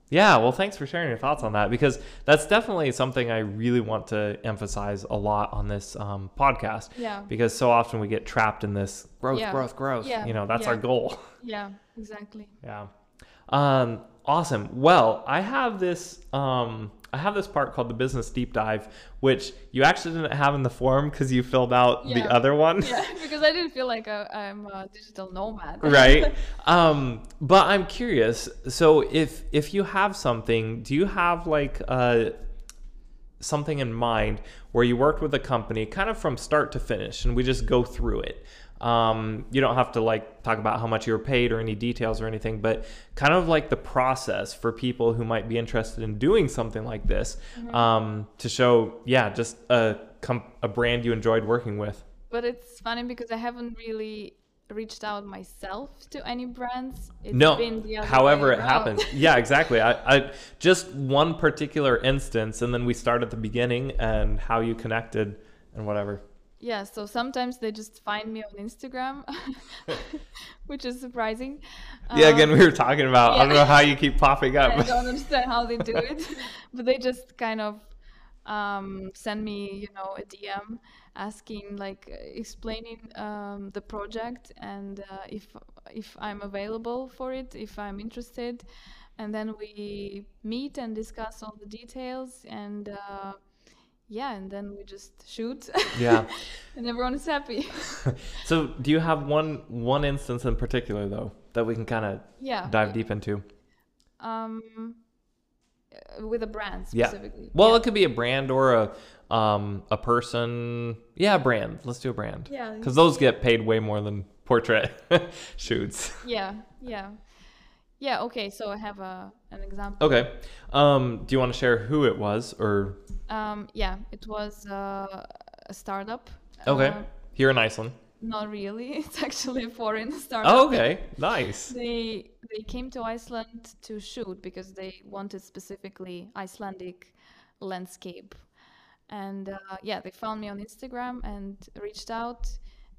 Yeah, well, thanks for sharing your thoughts on that because that's definitely something I really want to emphasize a lot on this um, podcast. Yeah. Because so often we get trapped in this growth, yeah. growth, growth. Yeah. You know, that's yeah. our goal. Yeah, exactly. Yeah. Um, awesome. Well, I have this um, I have this part called the business deep dive, which you actually didn't have in the form because you filled out yeah. the other one. Yeah, <laughs> because I didn't feel like i am a digital nomad. <laughs> right. Um, but I'm curious. So if if you have something, do you have like uh, something in mind where you worked with a company kind of from start to finish, and we just go through it? Um, you don't have to like talk about how much you were paid or any details or anything, but kind of like the process for people who might be interested in doing something like this mm-hmm. um, to show, yeah, just a, com- a brand you enjoyed working with. But it's funny because I haven't really reached out myself to any brands. It's no, however it happens. <laughs> yeah, exactly. I, I just one particular instance, and then we start at the beginning and how you connected and whatever yeah so sometimes they just find me on instagram <laughs> which is surprising. Yeah um, again we were talking about yeah. i don't know how you keep popping up. <laughs> I don't understand how they do it <laughs> but they just kind of um, send me you know a dm asking like explaining um, the project and uh, if if i'm available for it if i'm interested. And then we meet and discuss all the details and uh, yeah and then we just shoot. Yeah. <laughs> And everyone is happy. <laughs> So do you have one one instance in particular though that we can kind of yeah. dive deep into? Um uh, with a brand specifically. Yeah. well yeah. it could be a brand or a um a person. Yeah a brand. Let's do a brand. Yeah because those get paid way more than portrait <laughs> shoots. Yeah, yeah. Yeah, okay, so I have a an example. Okay. Um, do you want to share who it was or Um, yeah, it was uh, a startup. Okay. Uh, Here in Iceland. not really. <laughs> It's actually a foreign <laughs> startup. Oh, okay. Nice. They they came to Iceland to shoot because they wanted specifically Icelandic landscape. And uh, yeah, they found me on Instagram and reached out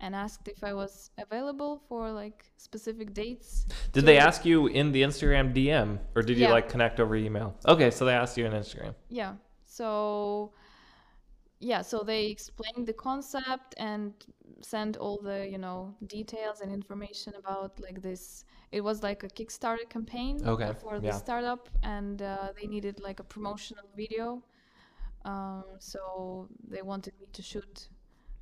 and asked if I was available for like specific dates. Did to- they ask you in the Instagram DM or did you like connect over email? Okay, so they asked you in Instagram. Yeah. So yeah, so they explained the concept and sent all the, you know, details and information about like this. It was like a Kickstarter campaign Okay, for the yeah. startup and uh, they needed like a promotional video. Um, so they wanted me to shoot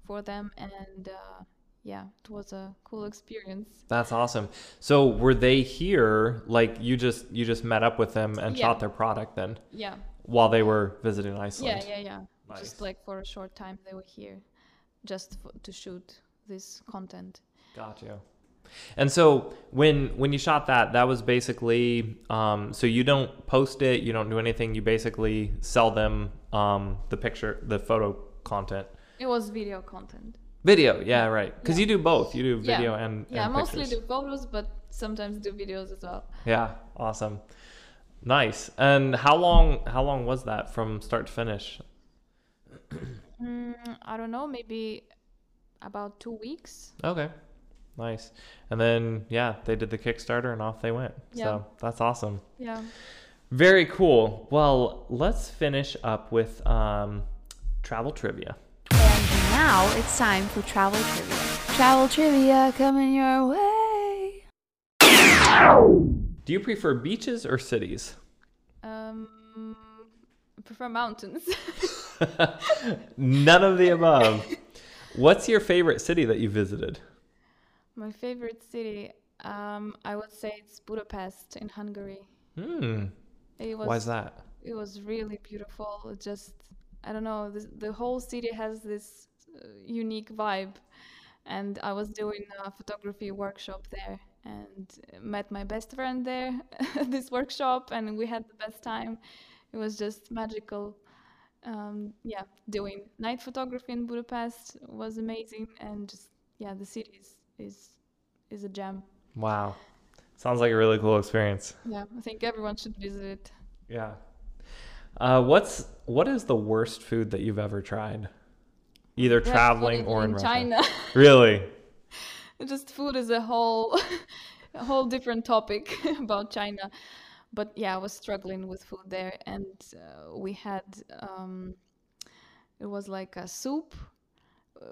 for them and uh, yeah, it was a cool experience. That's awesome. So were they here like you just you just met up with them and Yeah. shot their product then Yeah. while they were visiting Iceland? yeah, yeah. Nice. Just like for a short time they were here just f- to shoot this content. Got you. And so when when you shot that, that was basically um, so you don't post it, you don't do anything. You basically sell them um, the picture, the photo content, It was video content. video. Yeah, right. Because Yeah. you do both. You do Yeah. video and Yeah, I and mostly pictures. do photos, but sometimes do videos as well. Yeah, awesome, nice. And how long how long was that from start to finish? <clears throat> Mm, I don't know, maybe about two weeks. Okay, nice. And then yeah, they did the Kickstarter and off they went. Yeah. So that's awesome. Yeah. Very cool. Well, let's finish up with um, travel trivia. And now it's time for travel trivia. Travel trivia coming your way. Do you prefer beaches or cities? Um, I prefer mountains. <laughs> None of the above. What's your favorite city that you visited? My favorite city, um, I would say it's Budapest in Hungary. Hmm. It was Why is that? it was really beautiful. It just I don't know, this, the whole city has this unique vibe. And I was doing a photography workshop there and met my best friend there at <laughs> this workshop and we had the best time. It was just magical. Um, yeah, doing night photography in Budapest was amazing and just yeah, the city is is, is a gem. Wow. Sounds like a really cool experience. Yeah, I think everyone should visit it. Yeah. Uh, what's what is the worst food that you've ever tried? Either Bread traveling or in, in Russia. China. <laughs> Really? just food is a whole <laughs> a whole different topic <laughs> about China. But yeah, I was struggling with food there, and uh, we had um, it was like a soup. Uh,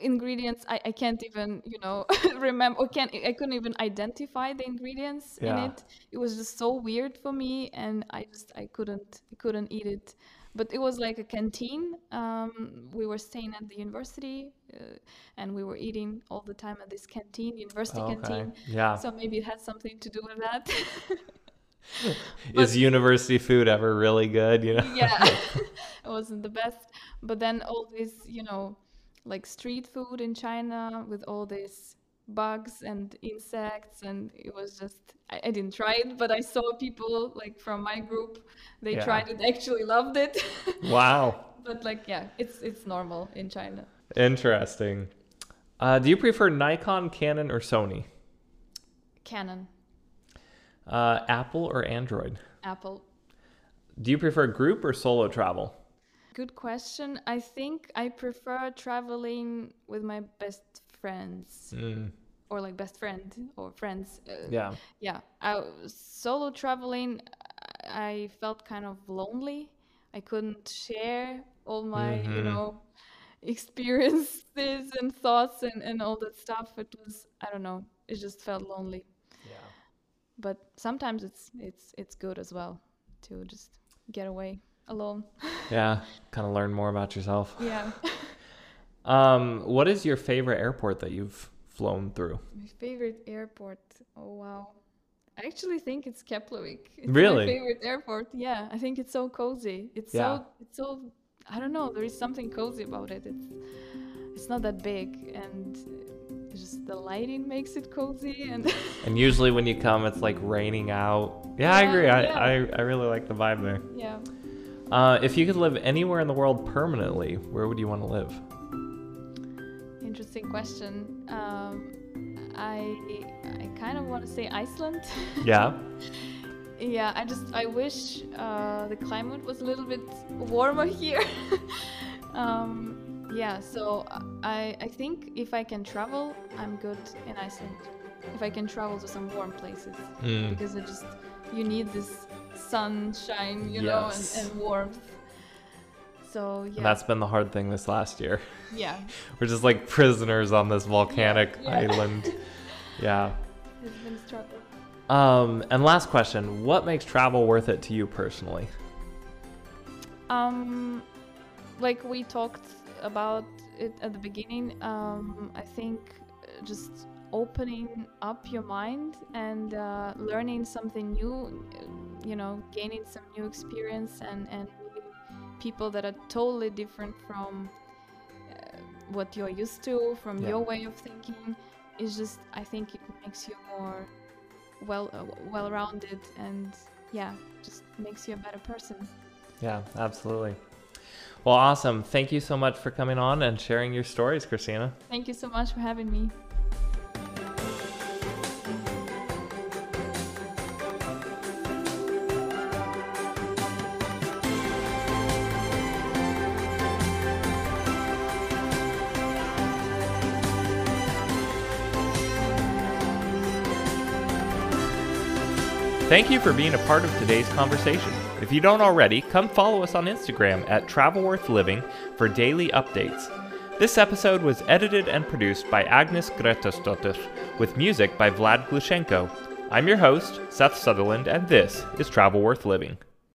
ingredients I, I can't even you know remember or can't I couldn't even identify the ingredients Yeah. in it. It was just so weird for me, and I just I couldn't I couldn't eat it. But it was like a canteen. Um, we were staying at the university, uh, and we were eating all the time at this canteen, university Okay. canteen. Yeah. So maybe it had something to do with that. <laughs> is university food ever really good? You know? yeah, <laughs> <laughs> it wasn't the best. But then all this, you know, like street food in China with all these bugs and insects, and it was just I, I didn't try it, but I saw people like from my group, they Yeah. tried it, actually loved it. <laughs> Wow. but like, yeah, it's it's normal in China. Interesting. Uh, do you prefer Nikon, Canon, or Sony? Canon, Uh, Apple or Android? Apple. Do you prefer group or solo travel? Good question. I think I prefer traveling with my best friends Mm, or like best friend or friends. Uh, yeah. yeah I, solo traveling I- felt kind of lonely i couldn't share all my you Mhm. know experiences and thoughts and, and all that stuff it was i don't know it just felt lonely Yeah. but sometimes it's it's it's good as well to just get away alone Yeah. Kind of learn more about yourself. <laughs> yeah Um, what is your favorite airport that you've flown through? my favorite airport oh wow I actually think it's Keflavik. It's Really? my favorite airport. Yeah, I think it's so cozy. It's Yeah. so it's so I don't know, there is something cozy about it. It's it's not that big and just the lighting makes it cozy and <laughs> and usually when you come it's like raining out yeah, yeah i agree I, yeah. I, I really like the vibe there yeah uh, if you could live anywhere in the world permanently where would you want to live interesting question um, i i kind of want to say iceland <laughs> yeah yeah i just i wish uh, the climate was a little bit warmer here <laughs> um, yeah, so I I think if I can travel, I'm good in Iceland. If I can travel to some warm places, mm. because I just you need this sunshine, you yes. know, and, and warmth. So yeah. And that's been the hard thing this last year. Yeah. <laughs> We're just like prisoners on this volcanic yeah. Island. <laughs> yeah. It's been a struggle. Um, and last question: What makes travel worth it to you personally? Um, like we talked about it at the beginning, um, I think just opening up your mind and uh, learning something new, you know, gaining some new experience and, and people that are totally different from uh, what you're used to, from yeah. your way of thinking, is just, I think it makes you more well uh, well rounded and yeah, just makes you a better person. Yeah, absolutely. Well, awesome. Thank you so much for coming on and sharing your stories, Christina. Thank you so much for having me. Thank you for being a part of today's conversation. If you don't already, come follow us on Instagram at TravelWorthLiving for daily updates. This episode was edited and produced by Agnes Gretosdottir, with music by Vlad Gluschenko. I'm your host, Seth Sutherland, and this is Travel Worth Living.